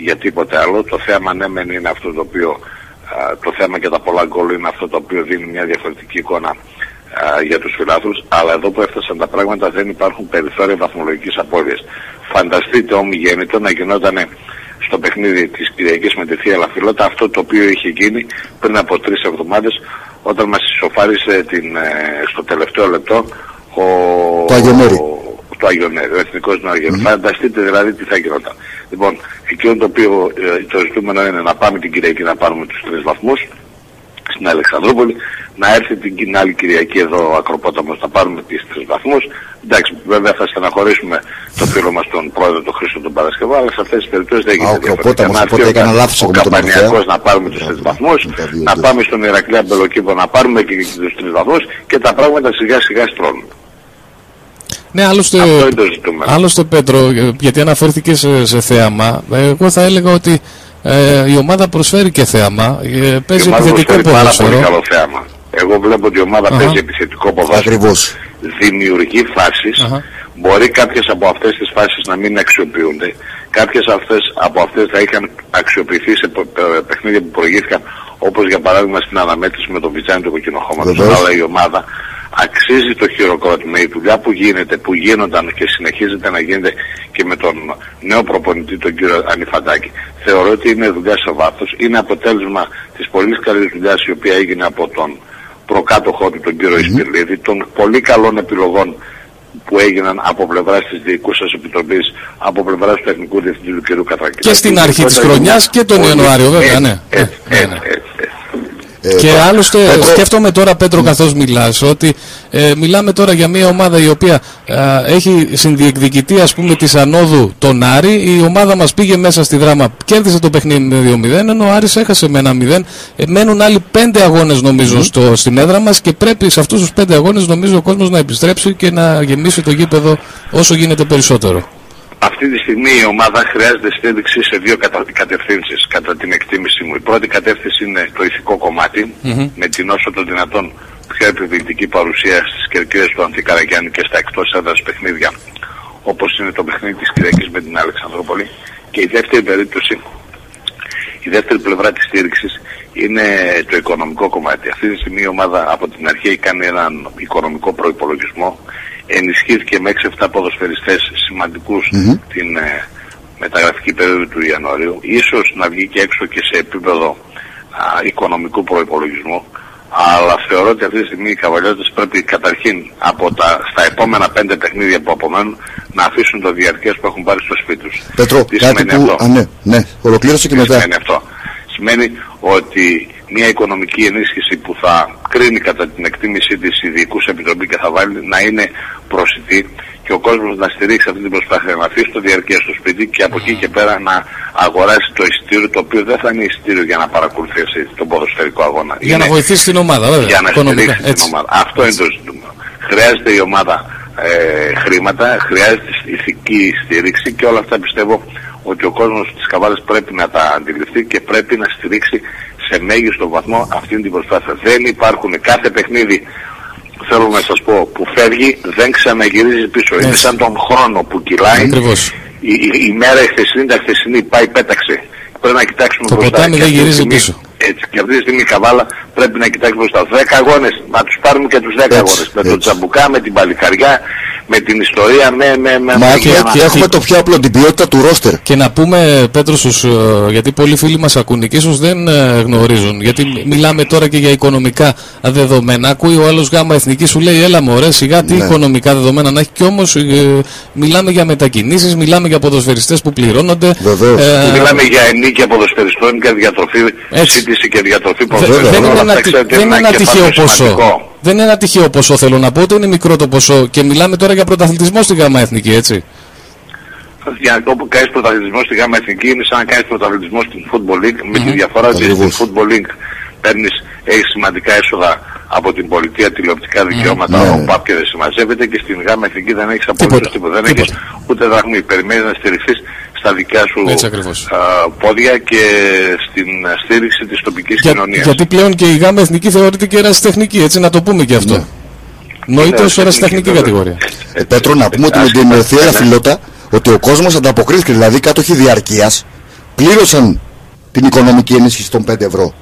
για τίποτε άλλο. Το θέμα ναι μεν είναι αυτό το οποίο το θέμα και τα πολλά γκολ είναι αυτό το οποίο δίνει μια διαφορετική εικόνα για τους φιλάθλους, αλλά εδώ που έφτασαν τα πράγματα δεν υπάρχουν περιθώρια βαθμολογικής απώλειας. Φανταστείτε ομιγέννητο να γινόταν στο παιχνίδι της Κυριακής με τη Θεία Λαφιλότα αυτό το οποίο είχε γίνει πριν από τρεις εβδομάδες όταν μας ισοφάρισε την, ε, στο τελευταίο λεπτό ο, το Αγιονέρη. Ο, το Αγιονέρη, ο Εθνικός Νόαγερ. Mm. Φανταστείτε δηλαδή τι θα γινόταν. Λοιπόν, εκείνο το οποίο ε, το ζητούμενο είναι να πάμε την Κυριακή να πάρουμε τους τρεις βαθμούς στην Αλεξανδρούπολη, να έρθει την άλλη Κυριακή εδώ ο Ακροπόταμος να πάρουμε τις τρεις βαθμούς. Εντάξει, βέβαια θα στεναχωρήσουμε το φίλο μας τον πρόεδρο τον Χρήστο τον Παρασκευά, αλλά σε αυτές τις περιπτώσεις δεν γίνεται διαφορετικά. Να έρθει ο, ο Καμπανιακός να πάρουμε τους τρεις βαθμούς, να πάμε στον Ηρακλή Μπελοκήπο να πάρουμε και τους τρεις βαθμούς και τα πράγματα σιγά σιγά στρώνουν. Ναι, άλλωστε, άλλωστε Πέτρο, γιατί αναφέρθηκε σε, σε θέαμα, εγώ θα έλεγα ότι ε, η ομάδα προσφέρει και θέαμα. Ε, παίζει η επιθετικό ποδόσφαιρο. Πάρα πολύ καλό θέαμα. Εγώ βλέπω ότι η ομάδα uh -huh. παίζει επιθετικό ποδόσφαιρο. Ακριβώς. Δημιουργεί φάσεις. Uh -huh. Μπορεί κάποιες από αυτές τις φάσεις να μην αξιοποιούνται. Κάποιες αυτές, από αυτές θα είχαν αξιοποιηθεί σε παιχνίδια που προηγήθηκαν όπως για παράδειγμα στην αναμέτρηση με τον Βιτζάνι τους Κοκκινοχώματος. Αλλά η ομάδα αξίζει το χειροκρότημα. Η δουλειά που γίνεται, που γίνονταν και συνεχίζεται να γίνεται και με τον νέο προπονητή, τον κύριο Ανιφαντάκη, θεωρώ ότι είναι δουλειά σε βάθος. Είναι αποτέλεσμα της πολύ καλής δουλειάς η οποία έγινε από τον προκάτοχό του, τον κύριο mm Ισπυρλίδη, των πολύ καλών επιλογών που έγιναν από πλευράς της Διοικούσα Επιτροπής, από πλευράς του Τεχνικού Διευθυντή του κ. Κατρακή. Και στην αρχή της χρονιάς και τον Ιανουάριο, βέβαια, ναι. Έτσι, έτσι, έτσι. Ε, και άλλωστε Πέτρο... σκέφτομαι τώρα Πέτρο καθώς μιλάς ότι ε, μιλάμε τώρα για μια ομάδα η οποία ε, έχει συνδιεκδικητεί ας πούμε της ανόδου τον Άρη. Η ομάδα μας πήγε μέσα στη δράμα κέρδισε το παιχνίδι με 2-0 ενώ ο Άρης έχασε με 1-0 ε, μένουν άλλοι 5 αγώνες νομίζω mm -hmm. στο, στην έδρα μας και πρέπει σε αυτούς τους 5 αγώνες νομίζω ο κόσμος να επιστρέψει και να γεμίσει το γήπεδο όσο γίνεται περισσότερο αυτή τη στιγμή η ομάδα χρειάζεται στήριξη σε δύο κατευθύνσεις κατά την εκτίμηση μου. Η πρώτη κατεύθυνση είναι το ηθικό κομμάτι, με την όσο των δυνατόν πιο επιβλητική παρουσία στις κερκίδες του Ανθικαραγιάννη και στα εκτός έδρας παιχνίδια, όπως είναι το παιχνίδι της Κυριακής με την Αλεξανδρούπολη. Και η δεύτερη περίπτωση, η δεύτερη πλευρά της στήριξης είναι το οικονομικό κομμάτι. Αυτή τη στιγμή η ομάδα από την αρχή κάνει έναν οικονομικό προπολογισμό ενισχύθηκε με 6-7 ποδοσφαιριστές σημαντικούς την ε, μεταγραφική περίοδο του Ιανουαρίου. Ίσως να βγει και έξω και σε επίπεδο α, οικονομικού προϋπολογισμού. Αλλά θεωρώ ότι αυτή τη στιγμή οι καβαλιώτες πρέπει καταρχήν από τα, στα επόμενα πέντε παιχνίδια που απομένουν να αφήσουν το διαρκές που έχουν πάρει στο σπίτι τους. Πέτρο, Τι κάτι που... Αυτό; Α, ναι, ναι. Ολοκλήρωσε και Τι μετά. Σημαίνει αυτό; Σημαίνει ότι μια οικονομική ενίσχυση που θα κρίνει κατά την εκτίμησή της η Διοικούς Επιτροπή και θα βάλει να είναι προσιτή και ο κόσμος να στηρίξει αυτή την προσπάθεια να αφήσει το διαρκεία στο σπίτι και από εκεί και πέρα να αγοράσει το εισιτήριο το οποίο δεν θα είναι εισιτήριο για να παρακολουθήσει τον ποδοσφαιρικό αγώνα. Για είναι να βοηθήσει την ομάδα βέβαια. Για να στηρίξει την ομάδα. Αυτό είναι το ζήτημα. Χρειάζεται η ομάδα ε, χρήματα, χρειάζεται ηθική στήριξη και όλα αυτά πιστεύω ότι ο κόσμος της Καβάλας πρέπει να τα αντιληφθεί και πρέπει να στηρίξει σε μέγιστο βαθμό αυτή την προσπάθεια. Δεν υπάρχουν κάθε παιχνίδι θέλω να σας πω που φεύγει δεν ξαναγυρίζει πίσω. Είναι σαν τον χρόνο που κυλάει. Η, η, η, μέρα η χθεσινή, τα χθεσινή πάει πέταξε. Πρέπει να κοιτάξουμε το μπροστά. Το ποτάμι δεν γυρίζει πίσω. Έτσι, και αυτή τη στιγμή η Καβάλα πρέπει να κοιτάξει μπροστά. 10 αγώνες, να τους πάρουμε και τους 10 αγώνες. Με τον Τσαμπουκά, με την Παλικαριά, με την ιστορία, με... με, με Μα και, και έχουμε το πιο απλό, την ποιότητα του ρόστερ. Και να πούμε, Πέτρος, στους, ε, γιατί πολλοί φίλοι μας ακούν και ίσως δεν ε, γνωρίζουν, γιατί μιλάμε τώρα και για οικονομικά δεδομένα. Ακούει ο άλλος γάμα εθνική, σου λέει, έλα μωρέ, σιγά τι ναι. οικονομικά δεδομένα να έχει. Και όμως ε, μιλάμε για μετακινήσεις, μιλάμε για ποδοσφαιριστές που πληρώνονται. Βεβαίως. Ε, μιλάμε για ενίκια ποδοσφαιριστών και διατροφή, σύντηση και διατροφή ποδοσφαιριστών. Δεν είναι ένα τυχαίο ποσό. Δεν είναι ένα τυχαίο ποσό θέλω να πω, ούτε είναι μικρό το ποσό. Και μιλάμε τώρα για πρωταθλητισμό στη ΓΑΜΑ Εθνική, έτσι. Για όπου κάνεις πρωταθλητισμό στη ΓΑΜΑ Εθνική είναι σαν να κάνεις πρωταθλητισμό στην Football League. Με τη διαφορά ότι στην Football League παίρνεις, έχεις σημαντικά έσοδα από την πολιτεία τηλεοπτικά δικαιώματα, mm, ο ΠΑΠ και δεν συμμαζεύεται και στην ΓΑΜΑ Εθνική δεν έχεις απολύτως τίποτα. Δεν έχεις ούτε δραχμή. Περιμένεις να στηριχθείς στα δικιά σου α, πόδια και στην στήριξη της τοπικής Για, κοινωνίας. Γιατί πλέον και η ΓΑΜΑ Εθνική θεωρείται και ερασιτεχνική, έτσι να το πούμε και αυτό. Ναι. Νοήτως ερασιτεχνική κατηγορία. Ε, Πέτρο, να πούμε ότι με την Θεία Φιλότα ότι ο κόσμος ανταποκρίθηκε, δηλαδή κάτοχοι διαρκείας πλήρωσαν την οικονομική ενίσχυση των 5 ευρώ.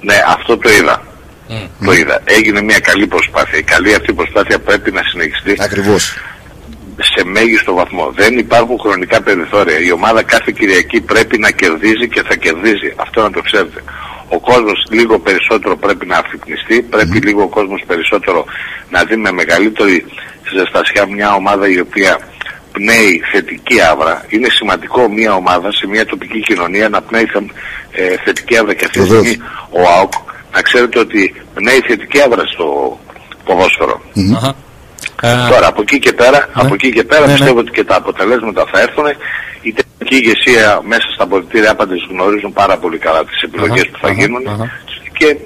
Ναι, αυτό το είδα. Mm. Το είδα. Έγινε μια καλή προσπάθεια. Η καλή αυτή προσπάθεια πρέπει να συνεχιστεί. Ακριβώς. Σε μέγιστο βαθμό. Δεν υπάρχουν χρονικά περιθώρια. Η ομάδα κάθε Κυριακή πρέπει να κερδίζει και θα κερδίζει. Αυτό να το ξέρετε. Ο κόσμος λίγο περισσότερο πρέπει να αφυπνιστεί, πρέπει λίγο ο κόσμος περισσότερο να δει με μεγαλύτερη ζεστασιά μια ομάδα η οποία πνέει θετική άβρα. Είναι σημαντικό μια ομάδα σε μια τοπική κοινωνία να πνέει ε, θετική άβρα και αυτή τη στιγμή ο ΑΟΚ να ξέρετε ότι πνέει θετική άβρα στο ποδόσφαιρο. Τώρα από εκεί και πέρα, ναι. από εκεί και πέρα ναι, ναι. πιστεύω ότι και τα αποτελέσματα θα έρθουν. Η τεχνική ηγεσία μέσα στα πολιτήρια άπαντες γνωρίζουν πάρα πολύ καλά τις επιλογές που θα γίνουν και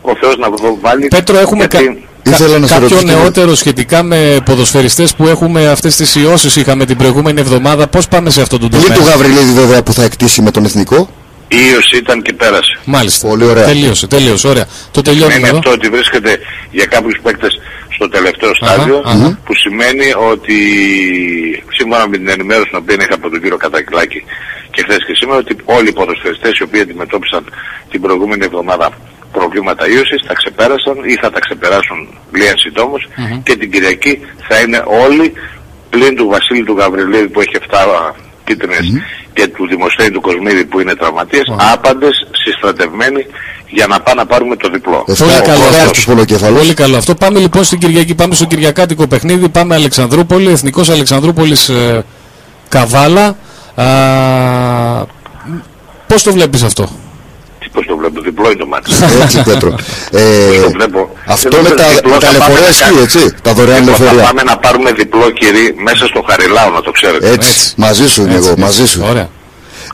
ο Θεός να βάλει... Πέτρο, έχουμε γιατί... Κα, κάποιο νεότερο σχετικά με ποδοσφαιριστές που έχουμε αυτές τις ιώσεις είχαμε την προηγούμενη εβδομάδα. Πώς πάμε σε αυτό το τομέα. Πλην του Γαβριλίδη βέβαια που θα εκτίσει με τον Εθνικό. Ίος ήταν και πέρασε. Μάλιστα. Πολύ ωραία. Τελείωσε, τελείωσε. Ωραία. Το τελειώνουμε Είναι αυτό ότι βρίσκεται για κάποιους παίκτες στο τελευταίο στάδιο, που σημαίνει ότι σύμφωνα με την ενημέρωση την οποία είχα από τον κύριο Κατακλάκη και χθες και σήμερα, ότι όλοι οι ποδοσφαιριστές οι οποίοι αντιμετώπισαν την προηγούμενη εβδομάδα προβλήματα ίωσης θα ξεπέρασαν ή θα τα ξεπεράσουν πλέον συντόμως και την Κυριακή θα είναι όλοι πλην του Βασίλη του Γαβριλίδη που έχει 7 κίτρινες και του Δημοσθένη του Κοσμίδη που είναι τραυματίες, άπαντες συστρατευμένοι για να πάμε να πάρουμε το διπλό. Πολύ καλό, Πολύ καλό. Αυτό πάμε λοιπόν στην Κυριακή, πάμε στο Κυριακάτικο παιχνίδι, πάμε Αλεξανδρούπολη, Εθνικός Αλεξανδρούπολης ε, Καβάλα. Α, πώς το βλέπεις αυτό; πώς το βλέπω, διπλό είναι το μάτι. Έτσι Πέτρο. Ε, το βλέπω. Αυτό με τα, τα λεωφορεία ισχύει έτσι, τα δωρεάν λεωφορεία. Θα πάμε να πάρουμε διπλό κύριε μέσα στο Χαριλάου να το ξέρετε. Έτσι, μαζί σου είναι εγώ, μαζί σου. Ωραία.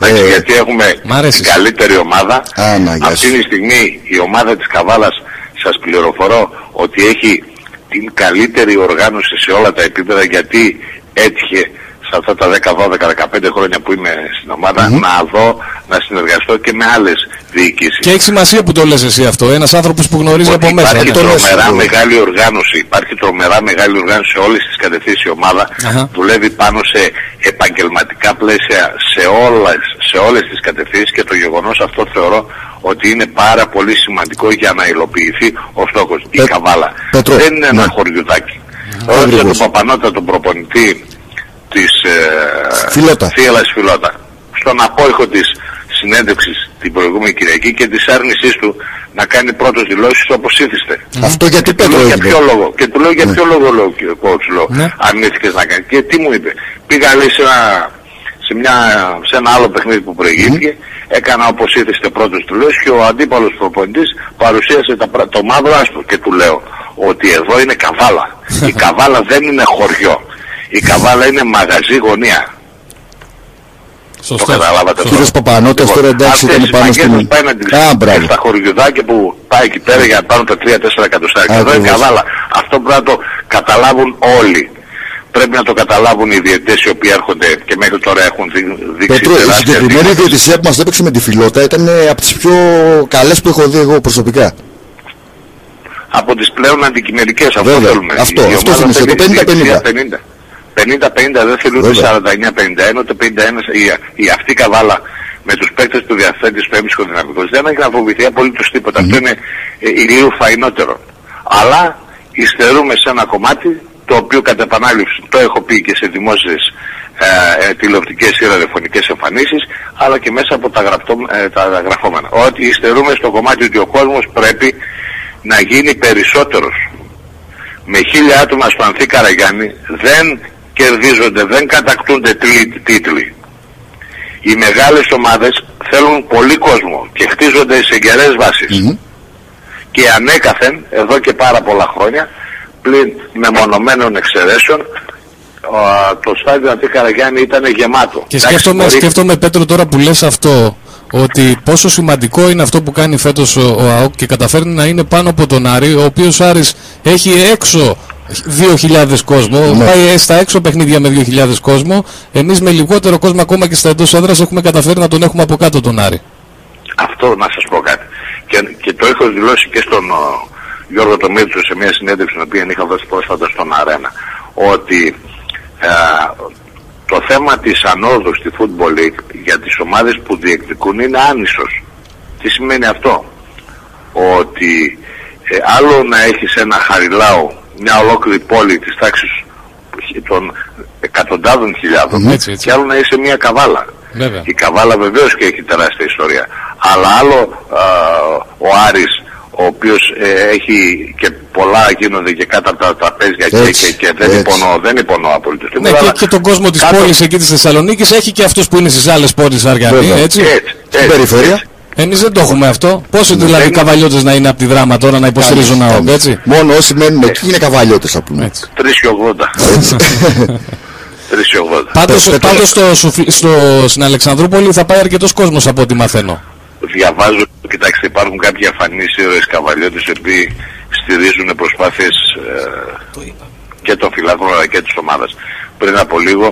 Ε, γιατί έχουμε την καλύτερη ομάδα. Α, να, Αυτή τη στιγμή η ομάδα της Καβάλας σας πληροφορώ ότι έχει την καλύτερη οργάνωση σε όλα τα επίπεδα γιατί έτυχε σε αυτά τα 10, 12, 15 χρόνια που είμαι στην ομάδα να δω, να συνεργαστώ και με άλλες διοικήσεις. Και έχει σημασία που το λες εσύ αυτό, ένας άνθρωπος που γνωρίζει από μέσα. Υπάρχει τρομερά μεγάλη οργάνωση, υπάρχει τρομερά μεγάλη οργάνωση σε όλες τις κατευθύνσεις η ομάδα, δουλεύει πάνω σε επαγγελματικά πλαίσια σε όλες, σε όλες τις κατευθύνσεις και το γεγονός αυτό θεωρώ ότι είναι πάρα πολύ σημαντικό για να υλοποιηθεί ο στόχος. Η Καβάλα δεν είναι ένα ναι. χωριουδάκι. Ρώτησε τον Παπανότα τον προπονητή της ε, Φιλότα. Θίελας Φιλότα στον απόϊχο της συνέντευξης την προηγούμενη Κυριακή και της άρνησής του να κάνει πρώτος δηλώσεις όπως ήθιστε. Αυτό γιατί και του για ποιο λόγο. Και του λέω για ναι. ποιο λόγο λέω coach λέω, ναι. αρνήθηκες να κάνει. Και τι μου είπε. Πήγα λέει σε ένα, σε, μια, σε ένα άλλο παιχνίδι που προηγήθηκε, mm. έκανα όπως ήθιστε πρώτος δηλώσεις και ο αντίπαλος προπονητής παρουσίασε τα, το μαύρο άσπρο και του λέω ότι εδώ είναι καβάλα. Η καβάλα δεν είναι χωριό. Η Καβάλα είναι μαγαζί γωνία. Σωστός. Το καταλάβατε αυτό. Κύριος Παπανώτας τώρα εντάξει ήταν πάνω στην... Πάει να τις στα χωριουδάκια που πάει εκεί πέρα για να πάρουν τα 3-4 εκατοστάρια. Εδώ είναι Καβάλα. Αυτό πρέπει να το καταλάβουν όλοι. Πρέπει να το καταλάβουν οι διαιτές οι οποίοι έρχονται και μέχρι τώρα έχουν δείξει Πέτρο, η συγκεκριμένη διαιτησία που μας έπαιξε με τη φιλότα ήταν από τις πιο καλές που έχω δει εγώ προσωπικά. Από τις πλέον αντικειμενικές αυτό θέλουμε. Αυτό, αυτό είναι το 50-50. 50-50 δεν θελούνται 49-51, ούτε 51 η, η αυτή καβάλα με τους παίκτες του διαθέτης του έμψυχο δυναμικός δεν έχει να φοβηθεί απολύτως τίποτα. Αυτό είναι ε, λίγο φαϊνότερο. Αλλά υστερούμε σε ένα κομμάτι το οποίο κατά επανάληψη το έχω πει και σε δημόσιες ε, ε, τηλεοπτικές ή ραδιοφωνικές εμφανίσεις αλλά και μέσα από τα, γραπτώ, ε, τα γραφόμενα. Ότι υστερούμε στο κομμάτι ότι ο κόσμος πρέπει να γίνει περισσότερος. Με χίλια άτομα στο Ανθή Καραγιάννη δεν κερδίζονται, δεν κατακτούνται τίτλοι. Οι μεγάλες ομάδες θέλουν πολύ κόσμο και χτίζονται σε γερές βάσεις. Και ανέκαθεν, εδώ και πάρα πολλά χρόνια, πλην μεμονωμένων εξαιρέσεων, το στάδιο Αντί Καραγιάννη ήταν γεμάτο. Και σκέφτομαι, μπορεί... σκέφτομαι Πέτρο τώρα που λες αυτό, ότι πόσο σημαντικό είναι αυτό που κάνει φέτος ο, ο ΑΟΚ και καταφέρνει να είναι πάνω από τον Άρη, ο οποίος Άρης έχει έξω 2.000 κόσμο, ναι. πάει στα έξω παιχνίδια με 2.000 κόσμο. Εμείς με λιγότερο κόσμο ακόμα και στα εντός έδρας έχουμε καταφέρει να τον έχουμε από κάτω τον Άρη. Αυτό να σας πω κάτι. Και, και το έχω δηλώσει και στον ο, Γιώργο Τομίτσο σε μια συνέντευξη την οποία είχα δώσει πρόσφατα στον Αρένα ότι ε, το θέμα της ανόδου στη Football League για τις ομάδες που διεκδικούν είναι άνισος. Τι σημαίνει αυτό; Ότι ε, άλλο να έχεις ένα χαριλάο, μια ολόκληρη πόλη της τάξης των εκατοντάδων χιλιάδων και άλλο να είσαι μια καβάλα. Η καβάλα βεβαίως και έχει τεράστια ιστορία. Αλλά άλλο ο Άρης ο οποίος ε, έχει και πολλά γίνονται και κάτω από τα τραπέζια και, και, και, δεν, υπονοώ, δεν υπονοώ απολύτως. Ναι, και, και τον κόσμο της κάτω... πόλης εκεί της Θεσσαλονίκης έχει και αυτούς που είναι στις άλλες πόλεις Αργανή, έτσι. έτσι, έτσι, περιφέρεια. Εμείς δεν το έχουμε αυτό. Πόσο ναι, δηλαδή καβαλιώτες να είναι από τη δράμα τώρα να υποστηρίζουν ΑΟΚ, έτσι; Μόνο όσοι μένουν εκεί είναι καβαλιώτες θα πούμε. 3,80. 3,80. Πάντως, πάντως στο, στο, στην Αλεξανδρούπολη θα πάει αρκετός κόσμος από ό,τι μαθαίνω. Διαβάζω, κοιτάξτε υπάρχουν κάποιοι αφανείς ήρωες καβαλιώτες οι οποίοι στηρίζουν προσπάθειες ε, και των φιλάθλων αλλά και της ομάδας. Πριν από λίγο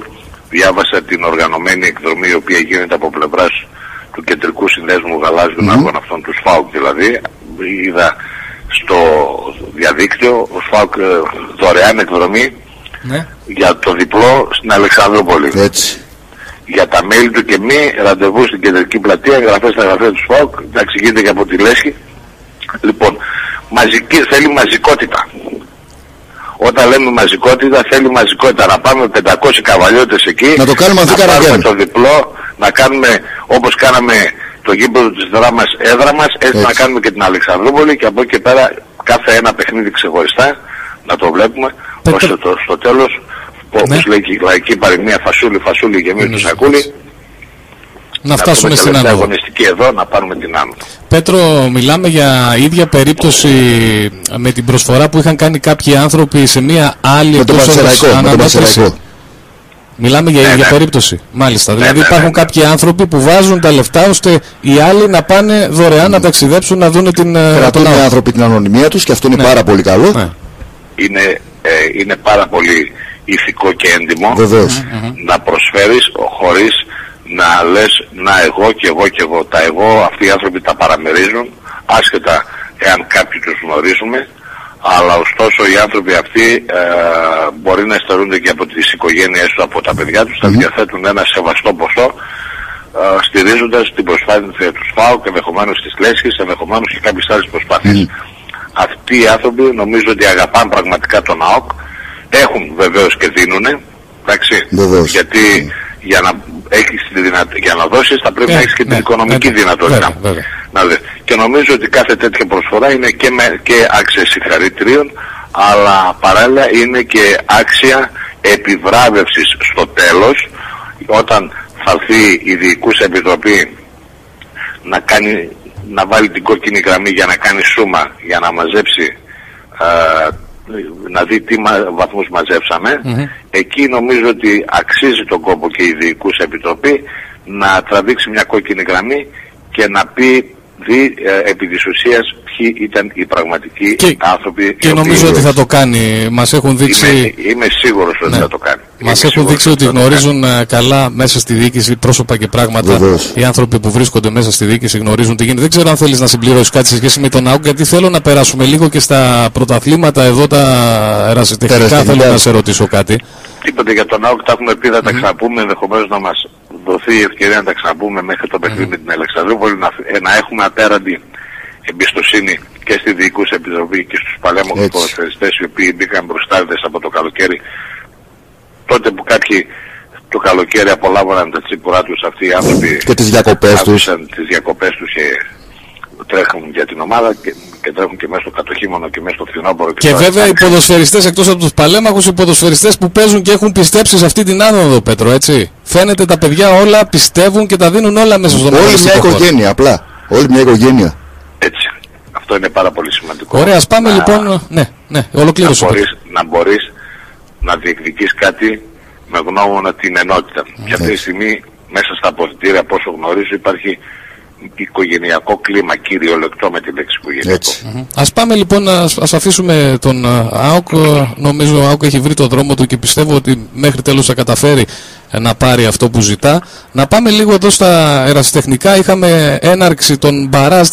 διάβασα την οργανωμένη εκδρομή η οποία γίνεται από πλευράς του κεντρικού συνδέσμου γαλάζιων mm -hmm. αυτών του ΣΦΑΟΚ δηλαδή. Είδα στο διαδίκτυο ο ΣΦΑΟΚ ε, δωρεάν εκδρομή ναι. για το διπλό στην Αλεξανδρούπολη. Έτσι. Για τα μέλη του και μη ραντεβού στην κεντρική πλατεία, εγγραφές στα γραφεία του ΣΦΑΟΚ, εντάξει γίνεται και από τη Λέσχη. Λοιπόν, μαζική, θέλει μαζικότητα. Όταν λέμε μαζικότητα, θέλει μαζικότητα. Να πάμε 500 καβαλιώτες εκεί, να το κάνουμε να πάρουμε το διπλό, να κάνουμε όπως κάναμε το γήπεδο της δράμας έδρα μας, έτσι, έτσι, να κάνουμε και την Αλεξανδρούπολη και από εκεί και πέρα κάθε ένα παιχνίδι ξεχωριστά να το βλέπουμε, Πέτρο... ώστε το, στο τέλος, ναι. όπως λέει και η λαϊκή παροιμία φασούλη, φασούλη και μη του σακούλι, να φτάσουμε στην άνοδο. αγωνιστική εδώ να πάρουμε την άνοδο. Πέτρο, μιλάμε για ίδια περίπτωση με την προσφορά που είχαν κάνει κάποιοι άνθρωποι σε μια άλλη εκτός αναμέτρηση. Μιλάμε για ίδια ναι, ναι. περίπτωση. Μάλιστα. Ναι, δηλαδή υπάρχουν κάποιοι άνθρωποι που βάζουν τα λεφτά ώστε οι άλλοι να πάνε δωρεάν να ταξιδέψουν να δουν την. Ε, Κρατούν οι άνθρωποι την ανωνυμία τους και αυτό είναι πάρα πολύ καλό. Είναι, ε, είναι πάρα πολύ ηθικό και έντιμο να προσφέρεις χωρίς να λες να εγώ και εγώ και εγώ. Τα εγώ αυτοί οι άνθρωποι τα παραμερίζουν άσχετα εάν κάποιοι τους γνωρίζουμε αλλά ωστόσο οι άνθρωποι αυτοί ε, μπορεί να αισθανούνται και από τις οικογένειες τους, από τα παιδιά τους, θα διαθέτουν ένα σεβαστό ποσό ε, στηρίζοντας την προσπάθεια του ΣΦΑΟ και ενδεχομένως της Λέσχης, ενδεχομένως και κάποιες άλλες προσπάθειες. Αυτοί οι άνθρωποι νομίζω ότι αγαπάνε πραγματικά τον ΑΟΚ, έχουν βεβαίως και δίνουνε, εντάξει, γιατί για να έχεις τη για να δώσεις θα πρέπει να έχεις και την οικονομική δυνατότητα. Να Και νομίζω ότι κάθε τέτοια προσφορά είναι και, με, και άξια συγχαρητηρίων αλλά παράλληλα είναι και άξια επιβράβευσης στο τέλος όταν θα έρθει η Διοικούσα Επιτροπή να, κάνει, να βάλει την κόκκινη γραμμή για να κάνει σούμα για να μαζέψει να δει τι βαθμούς μαζέψαμε. Εκεί νομίζω ότι αξίζει τον κόπο και η Διοικούσα Επιτροπή να τραβήξει μια κόκκινη γραμμή και να πει δει ε, επί της ουσίας ποιοι ήταν οι πραγματικοί και, άνθρωποι. Και νομίζω ότι θα το κάνει. Μας έχουν δείξει... Είμαι, είμαι σίγουρος ότι ναι. θα το κάνει. Μας έχουν δείξει ότι γνωρίζουν ε, καλά μέσα στη διοίκηση πρόσωπα και πράγματα. Οι άνθρωποι που βρίσκονται μέσα στη διοίκηση γνωρίζουν τι γίνεται. Δεν ξέρω αν θέλεις να συμπληρώσεις κάτι σε σχέση με τον ΑΟΚ γιατί θέλω να περάσουμε λίγο και στα πρωταθλήματα εδώ τα ερασιτεχνικά. Θέλω να σε ρωτήσω κάτι. Τίποτε για τον ΑΟΚ τα έχουμε πει, θα τα ξαναπούμε ενδεχομένως να μας δοθεί η ευκαιρία να τα ξαναπούμε μέχρι το παιχνίδι με την Αλεξανδρούπολη να, ε, να έχουμε απέραντη εμπιστοσύνη και στη Διοικούσα Επιτροπή και στους παλέμονους ποδοσφαιριστές οι οποίοι μπήκαν μπροστάριδες από το καλοκαίρι τότε που κάποιοι το καλοκαίρι απολάβαναν τα τσίπουρά τους αυτοί οι άνθρωποι και τις διακοπές τους τις διακοπές τους και τρέχουν για την ομάδα και, και τρέχουν και μέσα στο κατοχήμωνο και μέσα στο φθινόπωρο. Και, και βέβαια οι ποδοσφαιριστές εκτός από τους παλέμαχους, οι ποδοσφαιριστές που παίζουν και έχουν πιστέψει σε αυτή την άνοδο, Πέτρο, έτσι. Φαίνεται τα παιδιά όλα πιστεύουν και τα δίνουν όλα μέσα στο Όλη μια οικογένεια, απλά. Όλη μια οικογένεια. Έτσι. Αυτό είναι πάρα πολύ σημαντικό. Ωραία, ας πάμε να... λοιπόν. Ναι, ναι, ολοκλήρωση. Να μπορείς, να μπορείς να διεκδικείς κάτι με γνώμονα την ενότητα. Και αυτή τη στιγμή μέσα στα αποδητήρια, όσο γνωρίζω, υπάρχει οικογενειακό κλίμα κυριολεκτό με την λέξη οικογενειακό. Ας πάμε λοιπόν, ας, ας αφήσουμε τον ΑΟΚ. Νομίζω ο ΑΟΚ έχει βρει το δρόμο του και πιστεύω ότι μέχρι τέλος θα καταφέρει να πάρει αυτό που ζητά. Να πάμε λίγο εδώ στα ερασιτεχνικά. Είχαμε έναρξη των Μπαράζ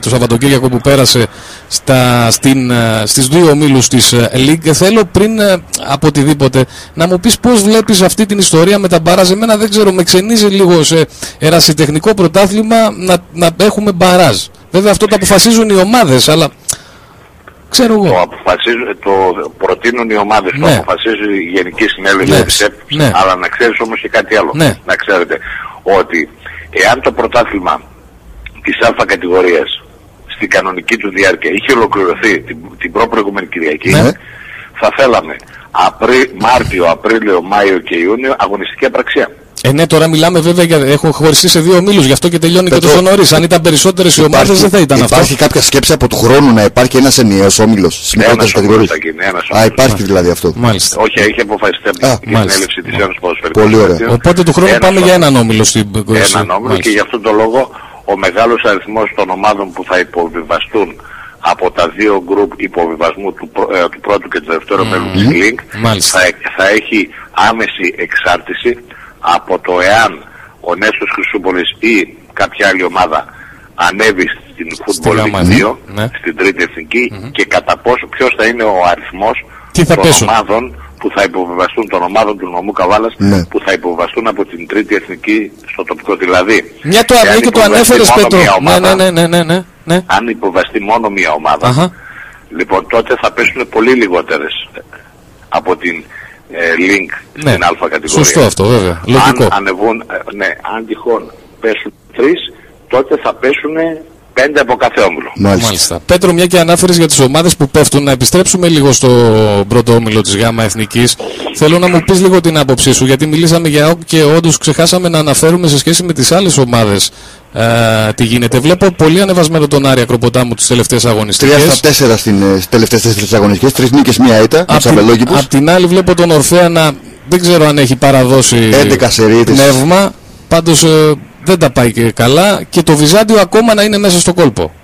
το Σαββατοκύριακο που πέρασε στα, στην, στις δύο ομίλους της League. Θέλω πριν από οτιδήποτε να μου πεις πώς βλέπεις αυτή την ιστορία με τα Μπαράζ. Εμένα δεν ξέρω, με ξενίζει λίγο σε ερασιτεχνικό πρωτάθλημα να, να έχουμε Μπαράζ. Βέβαια αυτό το αποφασίζουν οι ομάδες, αλλά ξέρω εγώ. Το, αποφασίζουν, το προτείνουν οι ομάδες, ναι. το αποφασίζει η Γενική Συνέλευση ναι. ναι. αλλά να ξέρεις όμως και κάτι άλλο. Ναι. Να ξέρετε ότι εάν το πρωτάθλημα της Α κατηγορίας στην κανονική του διάρκεια είχε ολοκληρωθεί την, την προ-προηγούμενη Κυριακή, ναι. θα θέλαμε Απρί, Μάρτιο, Απρίλιο, Μάιο και Ιούνιο αγωνιστική απραξία. Ε, ναι, τώρα μιλάμε βέβαια για. Έχω χωριστεί σε δύο ομίλους, γι' αυτό και τελειώνει Πετώ, και τόσο νωρί. Αν ήταν περισσότερες οι ομάδες, δεν θα ήταν υπάρχει αυτό. Υπάρχει κάποια σκέψη από του χρόνου να υπάρχει ένας ενιαίος όμιλος στι μικρότερε κατηγορίε. Α, υπάρχει δηλαδή αυτό. Μάλιστα. Όχι, έχει αποφασιστεί από την συνέλευση της Ένωσης Ποδοσφαιρικού. Πολύ ωραία. Οπότε του χρόνου πάμε για έναν όμιλο στην Έναν όμιλο και γι' αυτόν τον λόγο ο μεγάλος αριθμός των ομάδων που θα υποβιβαστούν από τα δύο γκρουπ υποβιβασμού του, ε, του πρώτου και του δεύτερου mm. μέλου της Link θα, θα έχει άμεση εξάρτηση από το εάν ο Νέστος Χρυσούπολης ή κάποια άλλη ομάδα ανέβει στην Football League 2, ναι. στην τρίτη εθνική mm -hmm. και κατά πόσο ποιος θα είναι ο αριθμός των πέσουν; ομάδων που θα υποβιβαστούν των ομάδων του νομού Καβάλας ναι. που θα υποβιβαστούν από την τρίτη εθνική στο τοπικό δηλαδή. Μια το, και το ανέφερες Πέτρο. ναι, ναι, ναι, ναι, ναι, ναι. Αν υποβαστεί μόνο μια ομάδα, uh -huh. λοιπόν τότε θα πέσουν πολύ λιγότερες από την ε, link ναι. στην α κατηγορία. Σωστό αυτό βέβαια. Λογικό. Αν ανεβούν, ε, ναι, αν τυχόν πέσουν τρεις, τότε θα πέσουν πέντε από κάθε όμιλο. Μάλιστα. Μάλιστα. Πέτρο, μια και ανάφερες για τις ομάδες που πέφτουν, να επιστρέψουμε λίγο στο πρώτο όμιλο της ΓΑΜΑ Εθνικής. Θέλω να μου πεις λίγο την άποψή σου, γιατί μιλήσαμε για και όντως ξεχάσαμε να αναφέρουμε σε σχέση με τις άλλες ομάδες ε, τι γίνεται. Βλέπω πολύ ανεβασμένο τον Άρη Ακροποτάμου τις τελευταίες αγωνιστικές. Τρία στα τέσσερα στι ε, τελευταίες τέσσερις αγωνιστικές. Τρεις νίκες, μία ήττα. Απ' την, απ την άλλη, βλέπω τον Ορφέα να δεν ξέρω αν έχει παραδώσει 11 πνεύμα. Πάντως ε, δεν τα πάει και καλά και το Βυζάντιο ακόμα να είναι μέσα στο κόλπο.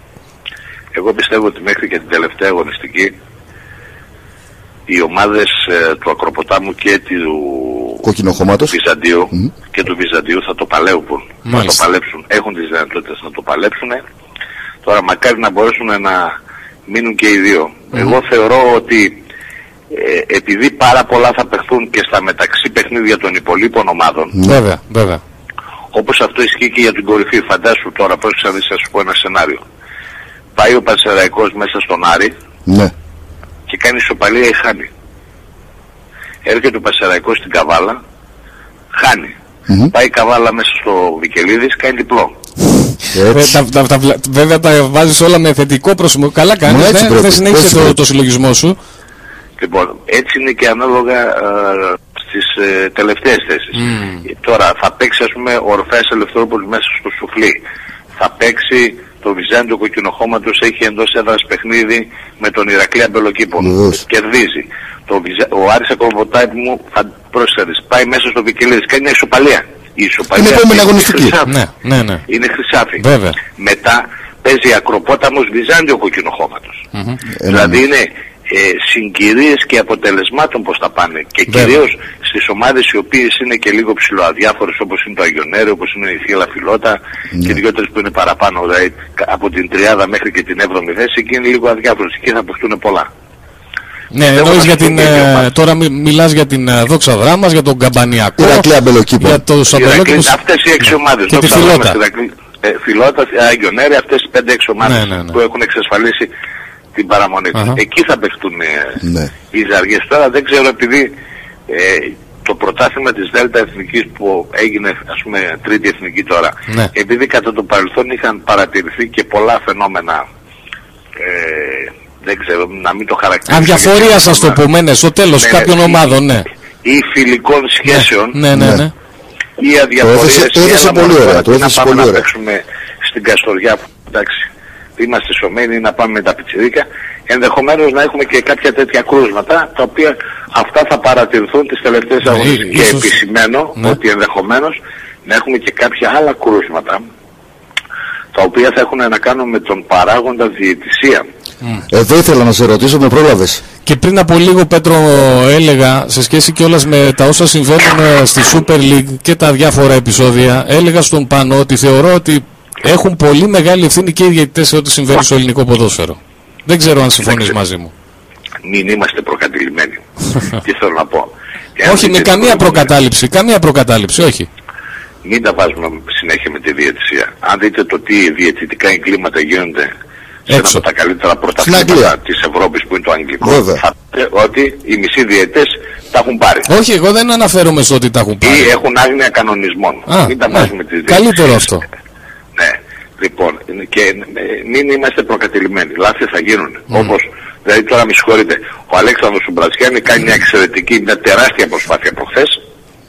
Εγώ πιστεύω ότι μέχρι και την τελευταία αγωνιστική οι ομάδες ε, του Ακροποτάμου και του Βυζαντίου mm. και του Βυζαντίου θα το παλεύουν. Θα το παλέψουν. Έχουν τις δυνατότητες να το παλέψουν. Τώρα μακάρι να μπορέσουν να μείνουν και οι δύο. Εγώ θεωρώ ότι ε, επειδή πάρα πολλά θα παιχθούν και στα μεταξύ παιχνίδια των υπολείπων ομάδων. Βέβαια, βέβαια. Όπως αυτό ισχύει και για την κορυφή. Φαντάσου τώρα πώς θα δεις, θα σου πω ένα σενάριο. Πάει ο Πανσεραϊκός μέσα στον Άρη ναι. και κάνει ισοπαλία ή χάνει. Έρχεται ο Πανσεραϊκός στην Καβάλα, χάνει. Mm-hmm. Πάει η Καβάλα μέσα στο Βικελίδης, κάνει διπλό. Βέβαια τα βάζεις όλα με θετικό πρόσωπο. Καλά κάνεις, δεν ναι, συνέχισε το, το συλλογισμό σου. Λοιπόν, έτσι είναι και ανάλογα ε, στις ε, τελευταίες θέσεις. Mm. Τώρα θα παίξει ας πούμε ο Ορφέας Ελευθερόπολης μέσα στο σουφλί. Θα παίξει το Βυζάντιο Κοκκινοχώματος έχει εντός έδρας παιχνίδι με τον Ηρακλή Αμπελοκήπο. Κερδίζει. Το Ο Άρης Ακροβοτάιπ μου θα πρόσφερες. Πάει μέσα στο Βικελίδης. Κάνει μια ισοπαλία. Η ισοπαλία είναι επόμενη αγωνιστική. Ναι, ναι, ναι. Είναι χρυσάφι. Βέβαια. Μετά παίζει Ακροπόταμος Βυζάντιο Κοκκινοχώματος. Mm -hmm. Δηλαδή είναι ε, συγκυρίες και αποτελεσμάτων πως θα πάνε και Βέβαια. κυρίως στις ομάδες οι οποίες είναι και λίγο ψηλοαδιάφορες όπως είναι το Αγιονέριο, όπως είναι η Θεία Φιλότα ναι. και δύο τρεις που είναι παραπάνω δηλαδή από την τριάδα μέχρι και την 7η θέση και είναι λίγο αδιάφορες και θα αποκτούν πολλά. Ναι, εννοείς για την, ε, τώρα μι, μιλάς για την ε, Δόξα Δράμας, για τον Καμπανιακό, για το Σαμπελόκηπος. Αυτές οι έξι ομάδες. Και τη Φιλότα. Ε, φιλότα, Αγιονέρη, αυτές οι πέντε έξι ομάδες ναι, ναι, ναι. που έχουν εξασφαλίσει την παραμονή τους. Εκεί θα παιχτούν ε, ναι. οι ζαριές. Τώρα δεν ξέρω επειδή ε, το πρωτάθλημα της Δέλτα Εθνικής που έγινε ας πούμε τρίτη εθνική τώρα ναι. επειδή κατά το παρελθόν είχαν παρατηρηθεί και πολλά φαινόμενα ε, δεν ξέρω να μην το χαρακτηρίσω Αδιαφορία σας το πούμε ναι, στο τέλος ναι, κάποιων ομάδων ναι ή φιλικών ναι, σχέσεων ναι, ναι, ναι. ή αδιαφορίες το έδωσε πολύ ωραία το έδωσε πολύ ωραία να παίξουμε στην Καστοριά εντάξει είμαστε σωμένοι να πάμε με τα πιτσιρίκα, ενδεχομένως να έχουμε και κάποια τέτοια κρούσματα, τα οποία αυτά θα παρατηρηθούν τις τελευταίες ναι, αγωνιστικές. Και επισημαίνω ναι. ότι ενδεχομένως να έχουμε και κάποια άλλα κρούσματα, τα οποία θα έχουν να κάνουν με τον παράγοντα διαιτησία. Εδώ ήθελα να σε ρωτήσω, με πρόλαβες. Και πριν από λίγο, Πέτρο, έλεγα σε σχέση κιόλας με τα όσα συμβαίνουν ε, στη Super League και τα διάφορα επεισόδια, έλεγα στον Πάνο ότι θεωρώ ότι έχουν πολύ μεγάλη ευθύνη και οι διαιτητές σε ό,τι συμβαίνει στο ελληνικό ποδόσφαιρο. Δεν ξέρω αν συμφωνείς μαζί μου. Μην είμαστε προκατηλημένοι. Τι θέλω να πω. όχι, με καμία προκατάληψη. Καμία προκατάληψη, όχι. Μην τα βάζουμε συνέχεια με τη διαιτησία. Αν δείτε το τι διαιτητικά εγκλήματα γίνονται σε ένα από τα καλύτερα πρωταθλήματα της Ευρώπης που είναι το αγγλικό, Βέβαια. θα πείτε ότι οι μισοί διαιτές τα έχουν πάρει. Όχι, εγώ δεν αναφέρομαι στο ότι τα έχουν πάρει. Ή έχουν άγνοια κανονισμών. Α, Μην τα ναι. βάζουμε τις Καλύτερο αυτό. Ναι. Λοιπόν, και μην είμαστε προκατηλημένοι. Λάθη θα γίνουν. Mm. Όπως, δηλαδή τώρα με συγχωρείτε, ο Αλέξανδρος Σουμπρατσιάνη κάνει μια εξαιρετική, μια τεράστια προσπάθεια προχθές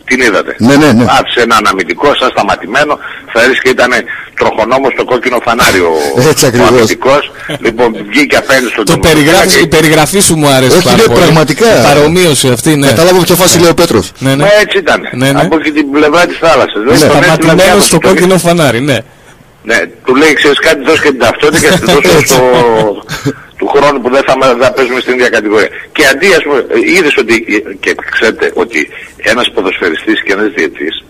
την είδατε. Ναι, ναι, ναι. Άφησε ένα αναμυντικό, σαν σταματημένο. Θα έδειξε και ήταν τροχονόμος στο κόκκινο φανάρι ο, Έτσι ακριβώς. αμυντικός. λοιπόν, βγήκε απέναντι στον Το περιγράφει, η περιγραφή σου μου άρεσε Όχι, πάρα ναι, πραγματικά. Η παρομοίωση αυτή, ναι. Κατάλαβα ποιο φάση λέει ο Πέτρος. Ναι, ναι. Μα έτσι ήταν. Ναι, ναι. Από την πλευρά της θάλασσας. Ναι, σταματημένος στο κόκκινο φανάρι, ναι. Ναι, του λέει, ξέρεις κάτι, δώσ' και την ταυτότητα και θα δώσω στο, του χρόνου που δεν θα, θα παίζουμε στην ίδια κατηγορία. Και αντί, ας πούμε, είδες ότι, και ξέρετε ότι ένας ποδοσφαιριστής και ένας διετής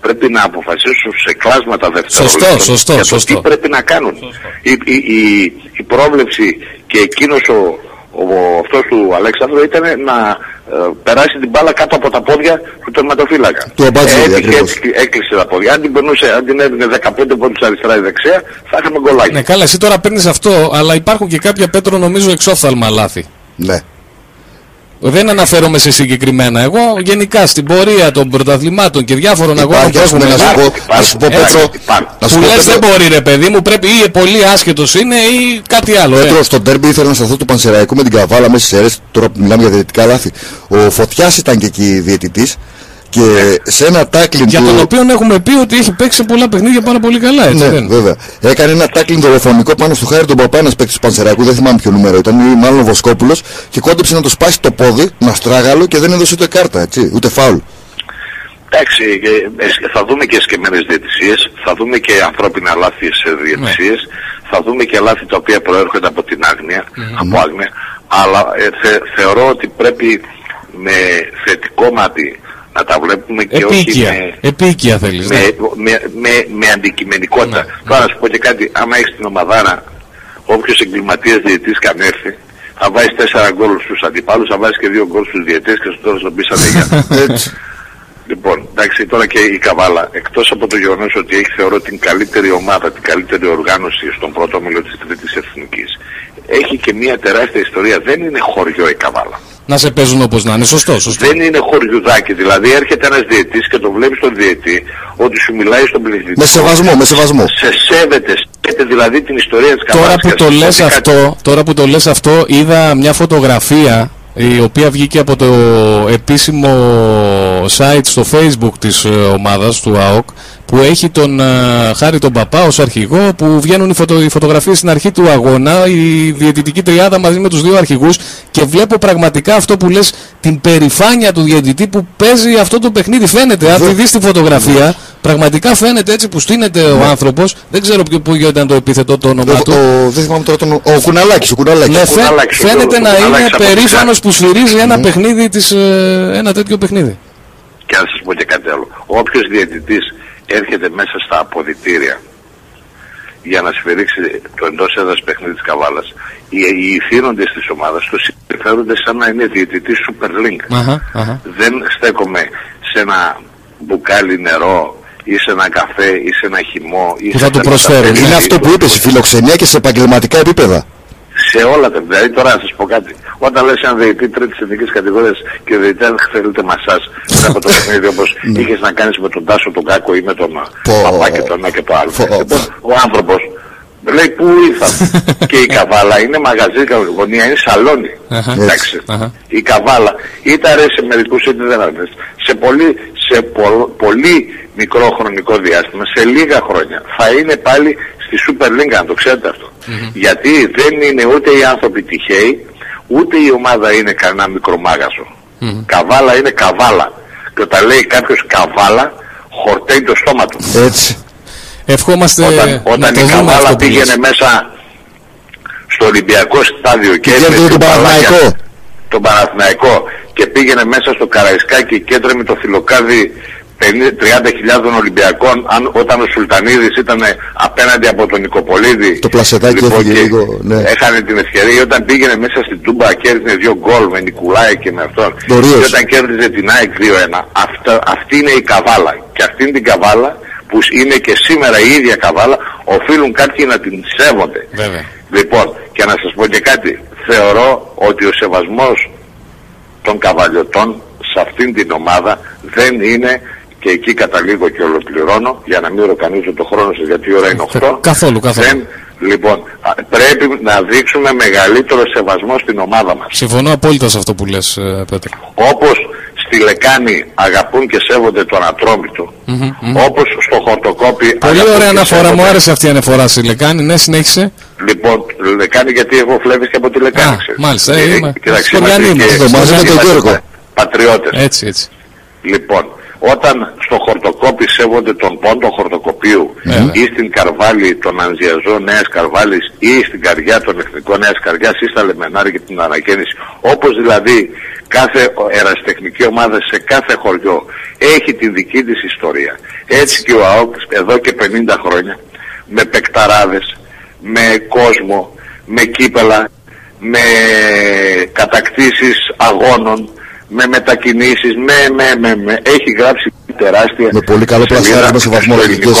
πρέπει να αποφασίσουν σε κλάσματα δευτερόλεπτα σωστό, σωστό, σωστό. τι πρέπει να κάνουν. Η, η, η, η πρόβλεψη και εκείνος ο, ο, αυτός του Αλέξανδρου ήταν να ε, περάσει την μπάλα κάτω από τα πόδια του τερματοφύλακα. Του Αμπάτζη, έκλεισε τα πόδια. Αν την περνούσε, αν την έδινε 15 πόντους αριστερά ή δεξιά, θα είχαμε γκολάκι. Ναι, καλά, εσύ τώρα παίρνεις αυτό, αλλά υπάρχουν και κάποια πέτρο νομίζω εξόφθαλμα λάθη. Ναι. Δεν αναφέρομαι σε συγκεκριμένα. Εγώ γενικά στην πορεία των πρωταθλημάτων και διάφορων αγώνων που έχουν να σου πω, να σου πω Πέτρο, που λες δεν μπορεί ρε παιδί μου, πρέπει ή πολύ άσχετος είναι ή κάτι άλλο. Πέτρο, ε. στο τέρμπι ήθελα να σταθώ του Πανσεραϊκού με την καβάλα μέσα στις αίρες, τώρα που μιλάμε για διαιτητικά λάθη. Ο Φωτιάς ήταν και εκεί διαιτητής και σε ένα τάκλιν Για τον οποίο έχουμε πει ότι έχει παίξει σε πολλά παιχνίδια πάρα πολύ καλά, έτσι ναι, δεν. βέβαια. Έκανε ένα τάκλιν δολοφονικό πάνω στο χάρι τον παπά, ένας παίκτης του Πανσεράκου, δεν θυμάμαι ποιο νούμερο ήταν, ή μάλλον ο Βοσκόπουλος, και κόντεψε να το σπάσει το πόδι, να στράγαλο και δεν έδωσε ούτε κάρτα, έτσι, ούτε φάουλ. Εντάξει, ε, θα δούμε και σκεμμένες διαιτησίες, θα δούμε και ανθρώπινα λάθη σε διαιτησίες, ναι. θα δούμε και λάθη τα οποία προέρχονται από την άγνοια, από άγνοια, αλλά ε, θε, θεωρώ ότι πρέπει με θετικό μάτι να τα βλέπουμε και επίκαια. όχι με... Επίκαια θέλεις, με, ναι. με, με, με αντικειμενικότητα. Ναι. Τώρα να σου πω και κάτι, άμα έχεις την ομαδάρα, όποιος εγκληματίας διαιτής καν έρθει, θα βάζεις τέσσερα γκολ στους αντιπάλους, θα βάζεις και δύο γκολ στους διαιτές και στο τέλος τον πεις Έτσι. Λοιπόν, εντάξει, τώρα και η Καβάλα, εκτός από το γεγονός ότι έχει θεωρώ την καλύτερη ομάδα, την καλύτερη οργάνωση στον πρώτο μήλο της Τρίτης Εθνικής, έχει και μια τεράστια ιστορία. Δεν είναι χωριό η Καβάλα να σε παίζουν όπως να είναι. Σωστό, σωστό. Δεν είναι χωριουδάκι. Δηλαδή έρχεται ένας διαιτής και το βλέπεις τον διαιτή ότι σου μιλάει στον πληθυντικό. Με σεβασμό, με σεβασμό. Σε σέβεται. Σέβεται δηλαδή την ιστορία της τώρα που το λες αυτό, Τώρα που το λες αυτό είδα μια φωτογραφία η οποία βγήκε από το επίσημο site στο facebook της ε, ομάδας του ΑΟΚ που έχει τον uh, Χάρη τον Παπά ως αρχηγό που βγαίνουν οι, φωτο, οι φωτογραφίες στην αρχή του αγώνα η διαιτητική τριάδα μαζί με τους δύο αρχηγούς και βλέπω πραγματικά αυτό που λες την περηφάνεια του διαιτητή που παίζει αυτό το παιχνίδι. Φαίνεται αν τη δεις τη φωτογραφία πραγματικά φαίνεται έτσι που στείνεται ο άνθρωπος. Δεν ξέρω ποιο που ήταν το επίθετο το όνομα του. δεν θυμάμαι τώρα τον ο Κουναλάκης, ο Κουναλάκης. Ναι, φαίνεται να είναι περήφανος που σφυρίζει ένα παιχνίδι της, ε, ένα τέτοιο παιχνίδι και να σας πω και κάτι άλλο όποιος διαιτητής έρχεται μέσα στα αποδητήρια για να σφυρίξει το εντός έδρας παιχνίδι της Καβάλας οι, οι ηθήνοντες της ομάδας το συμπεριφέρονται σαν να είναι διαιτητή Super Link. Δεν στέκομαι σε ένα μπουκάλι νερό ή σε ένα καφέ ή σε ένα χυμό ή που θα του προσφέρει. Είναι αυτό που είπες, η φιλοξενία και σε επαγγελματικά επίπεδα σε όλα τα. Δηλαδή τώρα να σας πω κάτι. Όταν λες ένα διαιτή τρίτης εθνικής κατηγορίας και ο διαιτή αν θέλετε μασά μετά από το παιχνίδι όπως ναι. είχες να κάνεις με τον Τάσο τον Κάκο ή με τον Παπά και τον ένα και το άλλο. Λοιπόν, ο άνθρωπος λέει πού ήρθα. και η καβάλα είναι μαγαζί, γωνία, είναι σαλόνι. Εντάξει. Η καβάλα είτε αρέσει σε μερικούς είτε δεν αρέσει. Σε πολύ, σε πολύ μικρό χρονικό διάστημα, σε λίγα χρόνια, θα είναι πάλι στη Super League, αν το ξέρετε αυτό. Γιατί δεν είναι ούτε οι άνθρωποι τυχαίοι, ούτε η ομάδα είναι κανένα μικρό μάγαζο. Καβάλα είναι καβάλα. Και όταν λέει κάποιος καβάλα, χορταίνει το στόμα του. Έτσι. Ευχόμαστε όταν, όταν η καβάλα πήγαινε μέσα στο Ολυμπιακό στάδιο και, και τον Παναθηναϊκό. Τον Παναθηναϊκό και πήγαινε μέσα στο Καραϊσκάκι και έτρεμε το Φιλοκάδι 30.000 Ολυμπιακών αν, όταν ο Σουλτανίδης ήταν απέναντι από τον Νικοπολίδη το πλασετάκι λοιπόν, έφυγε λίγο ναι. έχανε την ευκαιρία όταν πήγαινε μέσα στην Τούμπα κέρδιζε δύο γκολ με Νικουλάη και με αυτόν Δωρίες. και όταν κέρδιζε την ΑΕΚ 2-1 αυτή, αυτή είναι η καβάλα και αυτή είναι την καβάλα που είναι και σήμερα η ίδια καβάλα οφείλουν κάποιοι να την σέβονται Βέβαια. λοιπόν και να σας πω και κάτι θεωρώ ότι ο σεβασμός των καβαλιωτών σε αυτήν την ομάδα δεν είναι και εκεί καταλήγω και ολοκληρώνω για να μην ροκανίζω το χρόνο σας γιατί η ώρα είναι 8. Καθόλου, καθόλου. Δεν, λοιπόν, πρέπει να δείξουμε μεγαλύτερο σεβασμό στην ομάδα μας. Συμφωνώ απόλυτα σε αυτό που λες, ε, Πέτρο. Όπως στη Λεκάνη αγαπούν και σέβονται τον Ατρόμητο, όπως στο Χορτοκόπη... Πολύ ωραία αναφορά, μου άρεσε αυτή η αναφορά στη Λεκάνη, ναι, συνέχισε. Λοιπόν, Λεκάνη γιατί έχω φλέβεις και από τη Λεκάνη. Α, μάλιστα, ε, είμαι. Κοιτάξτε, είμαστε πατριώτες. Έτσι, έτσι. Λοιπόν, όταν στο χορτοκόπι σέβονται τον πόντο χορτοκοπίου ναι. ή στην Καρβάλη τον Ανζιαζό Νέας Καρβάλης ή στην Καρδιά των Εθνικών Νέας Καρδιάς ή στα Λεμενάρια και την Ανακαίνιση όπως δηλαδή κάθε ερασιτεχνική ομάδα σε κάθε χωριό έχει την δική της ιστορία έτσι και ο ΑΟΚ εδώ και 50 χρόνια με πεκταράδες με κόσμο με κύπελα με κατακτήσεις αγώνων με μετακινήσεις, με, με, με, με. Έχει γράψει τεράστια... Με πολύ καλό πλασιάρισμα σε βαθμολογικούς,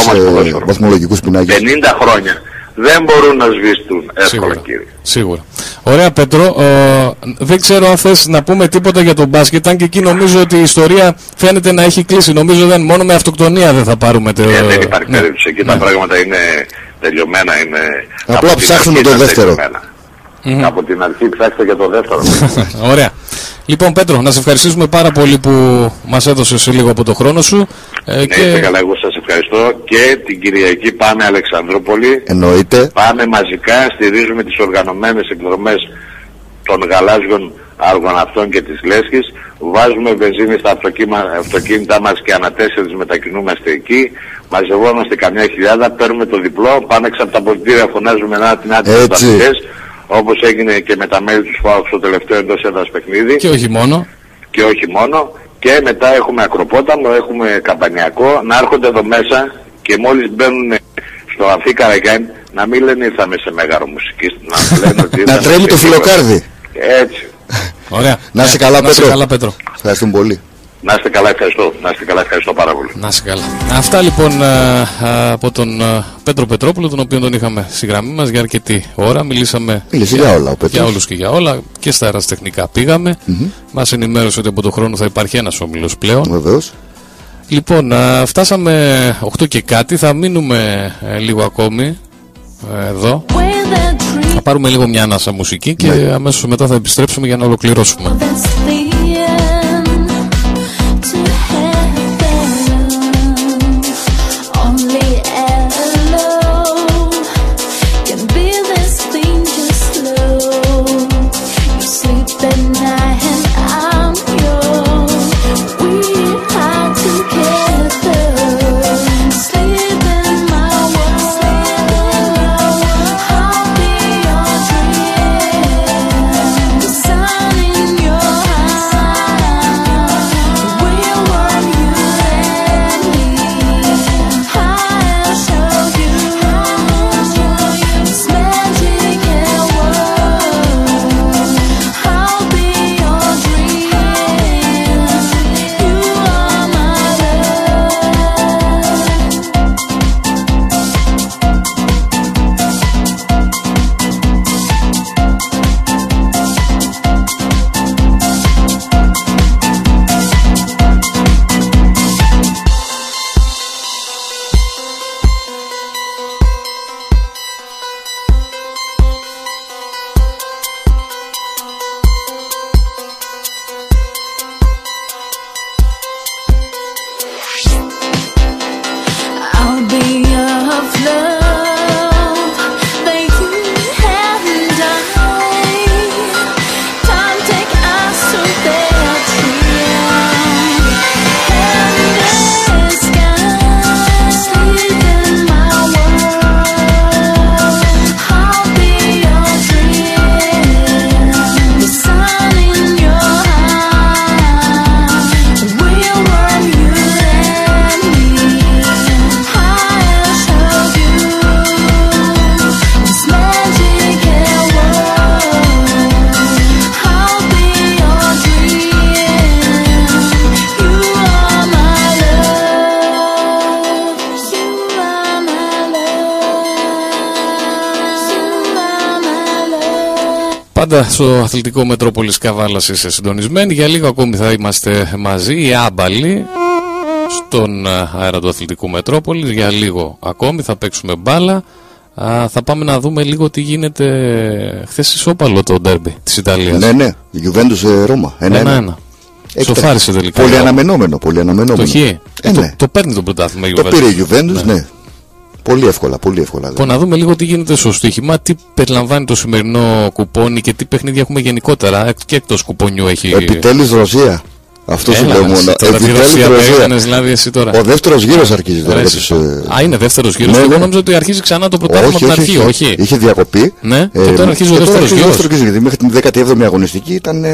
βαθμολογικούς πινάκες. 50 χρόνια. Δεν μπορούν να σβήσουν εύκολα κύριε. Σίγουρα. Ωραία Πέτρο, ε, δεν ξέρω αν θες να πούμε τίποτα για τον μπάσκετ, αν και εκεί νομίζω ότι η ιστορία φαίνεται να έχει κλείσει. Νομίζω δεν μόνο με αυτοκτονία δεν θα πάρουμε το... Ε, δεν υπάρχει ναι. περίπτωση. Εκεί ναι. τα πράγματα είναι τελειωμένα. Είναι... Απλά ψάχνουμε το δεύτερο. Mm-hmm. Από την αρχή ψάξτε για το δεύτερο. Ωραία. Λοιπόν, Πέτρο, να σε ευχαριστήσουμε πάρα πολύ που μας έδωσες λίγο από το χρόνο σου. Ε, ναι, και... καλά, εγώ σας ευχαριστώ και την Κυριακή πάμε Αλεξανδρούπολη. Εννοείται. Πάμε μαζικά, στηρίζουμε τις οργανωμένες εκδρομές των γαλάζιων αργοναυτών και της Λέσχης. Βάζουμε βενζίνη στα αυτοκίνητά μας και ανά τέσσερις μετακινούμαστε εκεί. Μαζευόμαστε καμιά χιλιάδα, παίρνουμε το διπλό, πάμε έξω από τα πολιτήρια, φωνάζουμε ένα την άντια όπως έγινε και με τα μέλη τους ΣΦΑΟΚ στο τελευταίο εντός έδρας παιχνίδι. Και όχι μόνο. Και όχι μόνο. Και μετά έχουμε Ακροπόταμο, έχουμε Καμπανιακό, να έρχονται εδώ μέσα και μόλις μπαίνουν στο Αμφί Καραγκάν να μην λένε ήρθαμε σε μέγαρο μουσική, να λένε ότι Να τρέμει το φιλοκάρδι. Έτσι. Ωραία. Να είσαι καλά, Πέτρο. καλά, Πέτρο. Ευχαριστούμε πολύ. Να είστε καλά, ευχαριστώ. Να είστε καλά, ευχαριστώ πάρα πολύ. Να είστε καλά. Αυτά λοιπόν από τον Πέτρο Πετρόπουλο, τον οποίο τον είχαμε στη γραμμή μας για αρκετή ώρα. Μιλήσαμε Μίλησε για, όλα, ο για όλους και για όλα. Και στα αεραστεχνικά πήγαμε. Mm -hmm. Μας ενημέρωσε ότι από τον χρόνο θα υπάρχει ένας όμιλος πλέον. Βεβαίως. Λοιπόν, φτάσαμε 8 και κάτι. Θα μείνουμε ε, λίγο ακόμη ε, εδώ. Θα πάρουμε λίγο μια ανάσα μουσική και ναι. αμέσως μετά θα επιστρέψουμε για να ολοκληρώσουμε. Πάντα στο αθλητικό Μετρόπολης Καβάλας είσαι συντονισμένοι. Για λίγο ακόμη θα είμαστε μαζί, οι άμπαλοι, στον αέρα του αθλητικού Μετρόπολης. Για λίγο ακόμη θα παίξουμε μπάλα. Α, θα πάμε να δούμε λίγο τι γίνεται χθες ισόπαλο το ντέρμπι της Ιταλίας. Ναι, ναι, η Juventus ε, Ρώμα. Ένα-ένα. Σοφάρισε τελικά. Πολύ αναμενόμενο. Πολύ αναμενόμενο. Το χ. Ε, ναι. το, το παίρνει το πρωτάθλημα η Το πήρε η Juventus, ναι. ναι. Πολύ εύκολα, πολύ εύκολα. Λοιπόν, να δούμε λίγο τι γίνεται στο στοίχημα, τι περιλαμβάνει το σημερινό κουπόνι και τι παιχνίδια έχουμε γενικότερα. Και εκτός κουπονιού έχει. Επιτέλους Ρωσία. Αυτό σου λέω μόνο. Επιτέλους Ρωσία. Δηλαδή εσύ τώρα. Ο δεύτερος γύρος αρχίζει τώρα. Α, είναι δεύτερος γύρος. Ναι, Εγώ ναι. νόμιζα ότι αρχίζει ξανά το πρωτάθλημα από την αρχή. Όχι. Είχε διακοπή. Ναι, και τώρα αρχίζει ο δεύτερος γύρος. Γιατί μέχρι την 17η αγωνιστική ήταν.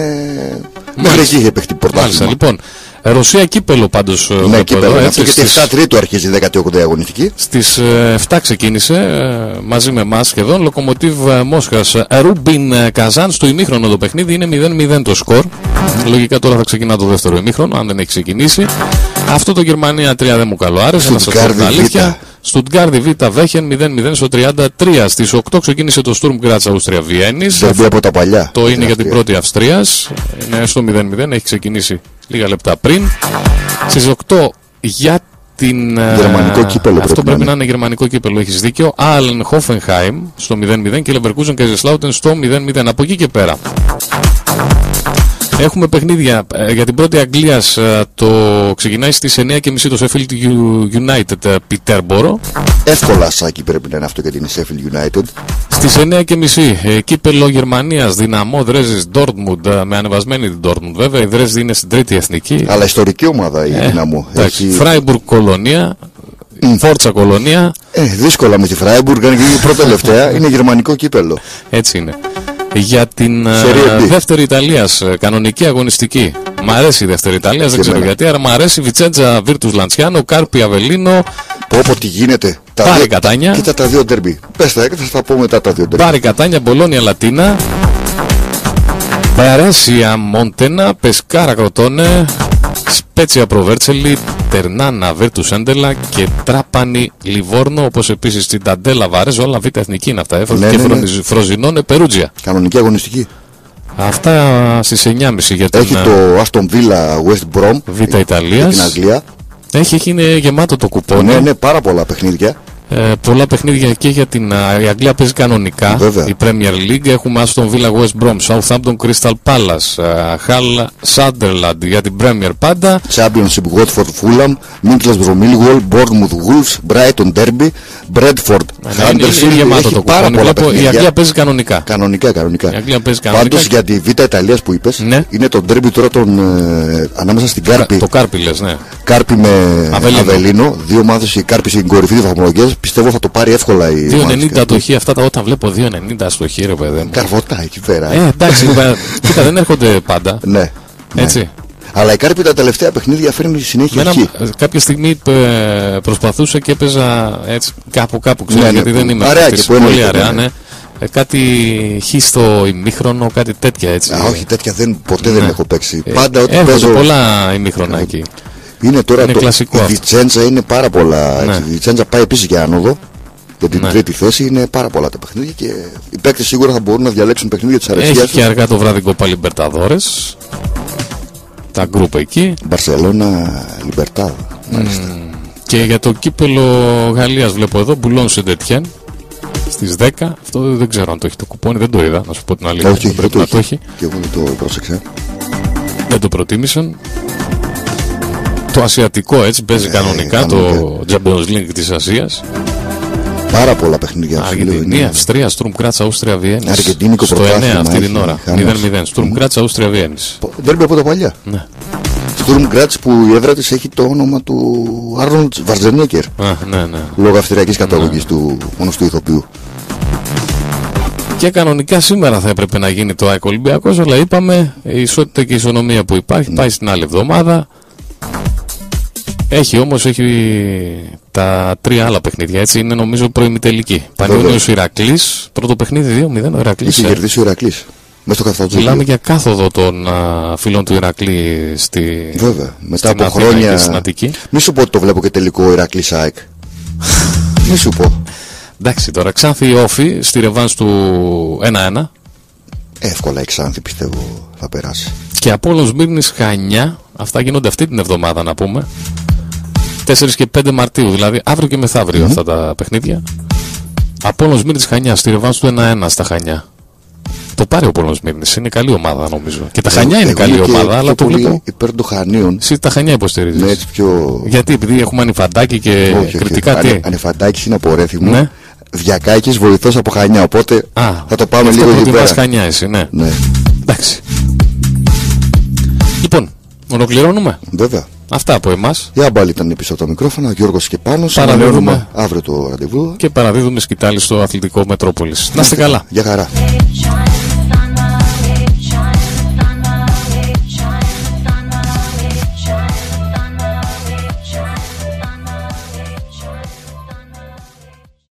Μέχρι εκεί είχε παιχτεί πρωτάθλημα. Λοιπόν, Ρωσία κύπελο πάντως. Ε, ναι, κύπελο. Έτσι, γιατί στις... 7 Τρίτου αρχίζει η 18η αγωνιστική. Στις 7 ξεκίνησε ε, μαζί με εμάς σχεδόν. Λοκομοτίβ Μόσχας Ρούμπιν Καζάν. Στο ημίχρονο το παιχνίδι είναι 0-0 το σκορ. Λογικά τώρα θα ξεκινά το δεύτερο ημίχρονο, αν δεν έχει ξεκινήσει. Αυτό το Γερμανία 3 δεν μου καλό άρεσε. Να σας πω την αλήθεια. Στουτγκάρδι Β Βέχεν 0-0 στο 33. Στις 8 ξεκίνησε το Sturm Graz Αυστρία Βιέννη. από τα παλιά. Το είναι για την πρώτη Αυστρίας. Είναι στο 0-0, έχει ξεκινήσει λίγα λεπτά πριν. Στις 8 για την. Ε, γερμανικό κύπελο. Αυτό πρέπει, να είναι γερμανικό κύπελο, έχεις δίκιο. Άλεν Χόφενχάιμ στο 0-0 και Leverkusen και Ζεσλάουτεν στο 0-0. Από εκεί και πέρα. Έχουμε παιχνίδια ε, για την πρώτη Αγγλίας. Ε, το ξεκινάει στις 9.30 το Sheffield United Πιτέρμπορο. Εύκολα σάκι πρέπει να είναι αυτό για την Sheffield United. Στις 9.30 κύπελο Γερμανίας Δυναμό Δρέζης Dortmund με ανεβασμένη την Dortmund βέβαια. Η Δρέζη είναι στην τρίτη εθνική. Αλλά ιστορική ομάδα η ε, Δυναμό. Έχει... Φράιμπουργκ Κολονία. Φόρτσα Κολονία. Ε, δύσκολα με τη Φράιμπουργκ, αν και η πρώτη τελευταία είναι γερμανικό κύπελο. Έτσι είναι για την uh, δεύτερη Ιταλίας, ε, κανονική αγωνιστική. Μ' αρέσει η δεύτερη Ιταλία, δεν ξέρω γιατί, αλλά μ' αρέσει Βιτσέντζα Βίρτους Λαντσιάνο, Κάρπι Αβελίνο. Πω πω τι γίνεται. Τα Πάρη Κατάνια. Κοίτα τα δύο τερμπι. Πες τα θα τα πω μετά τα δύο τερμπι. Πάρη Κατάνια, Μπολόνια Λατίνα. Παρέσια Μόντενα, Πεσκάρα Κροτώνε, Σπέτσια Προβέρτσελη, Τερνάνα Βέρτου Σέντελα και Τράπανη Λιβόρνο, όπως επίσης την Ταντέλα Βαρέζο. Όλα β' εθνική είναι αυτά. Έφερε ναι, και ναι, ναι. Φροζινώνε Περούτζια. Κανονική αγωνιστική. Αυτά στις 9.30 για την. Έχει το Aston Villa West Brom. Β' Ιταλία. Την Αγγλία. Έχει, έχει είναι γεμάτο το κουπόνι. Ναι, ναι, πάρα πολλά παιχνίδια. Ε, πολλά παιχνίδια και για την η Αγγλία παίζει κανονικά. Βέβαια. Η Premier League. Έχουμε Aston Villa West Brom, Southampton Crystal Palace, Hull Sunderland για την Premier πάντα. Championship Watford Fulham, Middlesbrough Millwall, Bournemouth Wolves, Brighton Derby, Bradford Huddersfield. Είναι γεμάτο το πάρα πολλά παιχνίδια. Η Αγγλία παίζει κανονικά. Κανονικά, κανονικά. Η Αγγλία παίζει κανονικά. Πάντως για τη Β' Ιταλίας που είπες, ναι. είναι το ντέρμπι τώρα τον, ε, ανάμεσα στην Κάρπι. Το Κάρπι λες, ναι. Κάρπη με Αβελίνο. Αβελίνο. Δύο ομάδες η Κάρπη στην κορυφή βαθμολογίας πιστεύω θα το πάρει εύκολα η 2,90 το χ, αυτά τα όταν βλέπω 2,90 στο χ, ρε παιδί μου. Καρβωτά εκεί πέρα. Ε, εντάξει, κοίτα, δεν έρχονται πάντα. Ναι. Έτσι. Ναι. Αλλά η Κάρπη τα τελευταία παιχνίδια φέρνει συνέχεια Μένα, Κάποια στιγμή ε, προσπαθούσα και έπαιζα έτσι κάπου κάπου, ξέρω, ναι, ναι, γιατί δεν είμαι αρεάκι, πολύ αραιά, ναι. Ε, κάτι χ στο ημίχρονο, κάτι τέτοια έτσι. Α, όχι, τέτοια δεν, ποτέ δεν έχω παίξει. Πάντα ό,τι έχω παίζω... πολλά ημίχρονα εκεί. Είναι τώρα είναι το. Κλασικό η Βιτσέντζα είναι πάρα πολλά. Ναι. Η Βιτσέντζα πάει επίσης για άνοδο. Για την ναι. τρίτη θέση είναι πάρα πολλά τα παιχνίδια και οι παίκτες σίγουρα θα μπορούν να διαλέξουν παιχνίδια της αρεσία. Έχει και αργά το βράδυ κοπά Λιμπερταδόρε. Τα γκρουπ εκεί. Μπαρσελόνα Λιμπερτάδ. Mm. Και για το κύπελο Γαλλίας βλέπω εδώ, Μπουλόν Σεντετιέν στις 10. Αυτό δεν ξέρω αν το έχει το κουπόνι, δεν το είδα. Να σου πω την αλήθεια. Όχι, πρέπει να το έχει. Και εγώ δεν το πρόσεξα. Δεν το προτίμησαν το ασιατικό έτσι παίζει ε, κανονικά, το Champions League της Ασίας. Πάρα πολλά παιχνίδια. Αργεντινή, Αυστρία, Στουρμ Κράτσα, Αustria Βιέννης. Αργεντίνικο Στο 9 αυτή την ώρα. 0-0. Στουρμ Κράτσα, Αustria Βιέννης. Δεν από τα παλιά. Ναι. Στουρμ Κράτσα που η έδρα της έχει το όνομα του Άρνοντ Βαρζενέκερ. Ναι, ναι. Λόγω αυστριακής καταγωγής ναι. του γνωστού ηθοποιού. Και κανονικά σήμερα θα έπρεπε να γίνει το ΑΕΚ Ολυμπιακός, αλλά είπαμε η ισότητα και η ισονομία που υπάρχει ναι. πάει στην άλλη εβδομάδα. Έχει όμως έχει τα τρία άλλα παιχνίδια. Έτσι είναι νομίζω προημιτελική. Πανιόνιος Ηρακλής, πρώτο παιχνίδι 2-0 ο Ηρακλής. Έχει ε. κερδίσει ο Ηρακλής. Μέσα στο Μιλάμε για κάθοδο των α, φίλων του Ηρακλή στη. Βέβαια. Μετά από χρόνια. Μη σου πω ότι το βλέπω και τελικό Ηρακλή ΣΑΕΚ. Μη σου πω. Εντάξει τώρα, Ξάνθη Όφη στη ρεβάνς του 1-1. Εύκολα η Ξάνθη πιστεύω θα περάσει. Και από όλο Μύρνης Χανιά, αυτά γίνονται αυτή την εβδομάδα να πούμε. 4 και 5 Μαρτίου, δηλαδή αύριο και μεθαύριο αυτά τα παιχνίδια. Απόλλων Μύρνης Χανιάς, στη ρευάνση του 1-1 στα Χανιά. Το πάρει ο Πόλος Μύρνης, είναι καλή ομάδα νομίζω. Και τα ε, Χανιά είναι καλή ομάδα, αλλά το βλέπω. Υπέρ των Χανίων. Εσύ τα Χανιά υποστηρίζεις. Ναι, έτσι πιο... Γιατί, επειδή έχουμε ανηφαντάκι και όχι, κριτικά όχι. τι. Ανηφαντάκι είναι από Ρέθυμο. Ναι. Διακάκης βοηθός από Χανιά, οπότε Α, θα το πάμε λίγο εκεί πέρα. Χανιά εσύ, ναι. ναι. Εντάξει. Λοιπόν, ολοκληρώνουμε; Βέβαια. Αυτά από εμάς. Για μπάλη ήταν πίσω από το μικρόφωνο, Γιώργος και πάνω. Παραδίδουμε αύριο το ραντεβού. Και παραδίδουμε σκητάλη στο αθλητικό Μετρόπολης. Να είστε καλά. Για χαρά.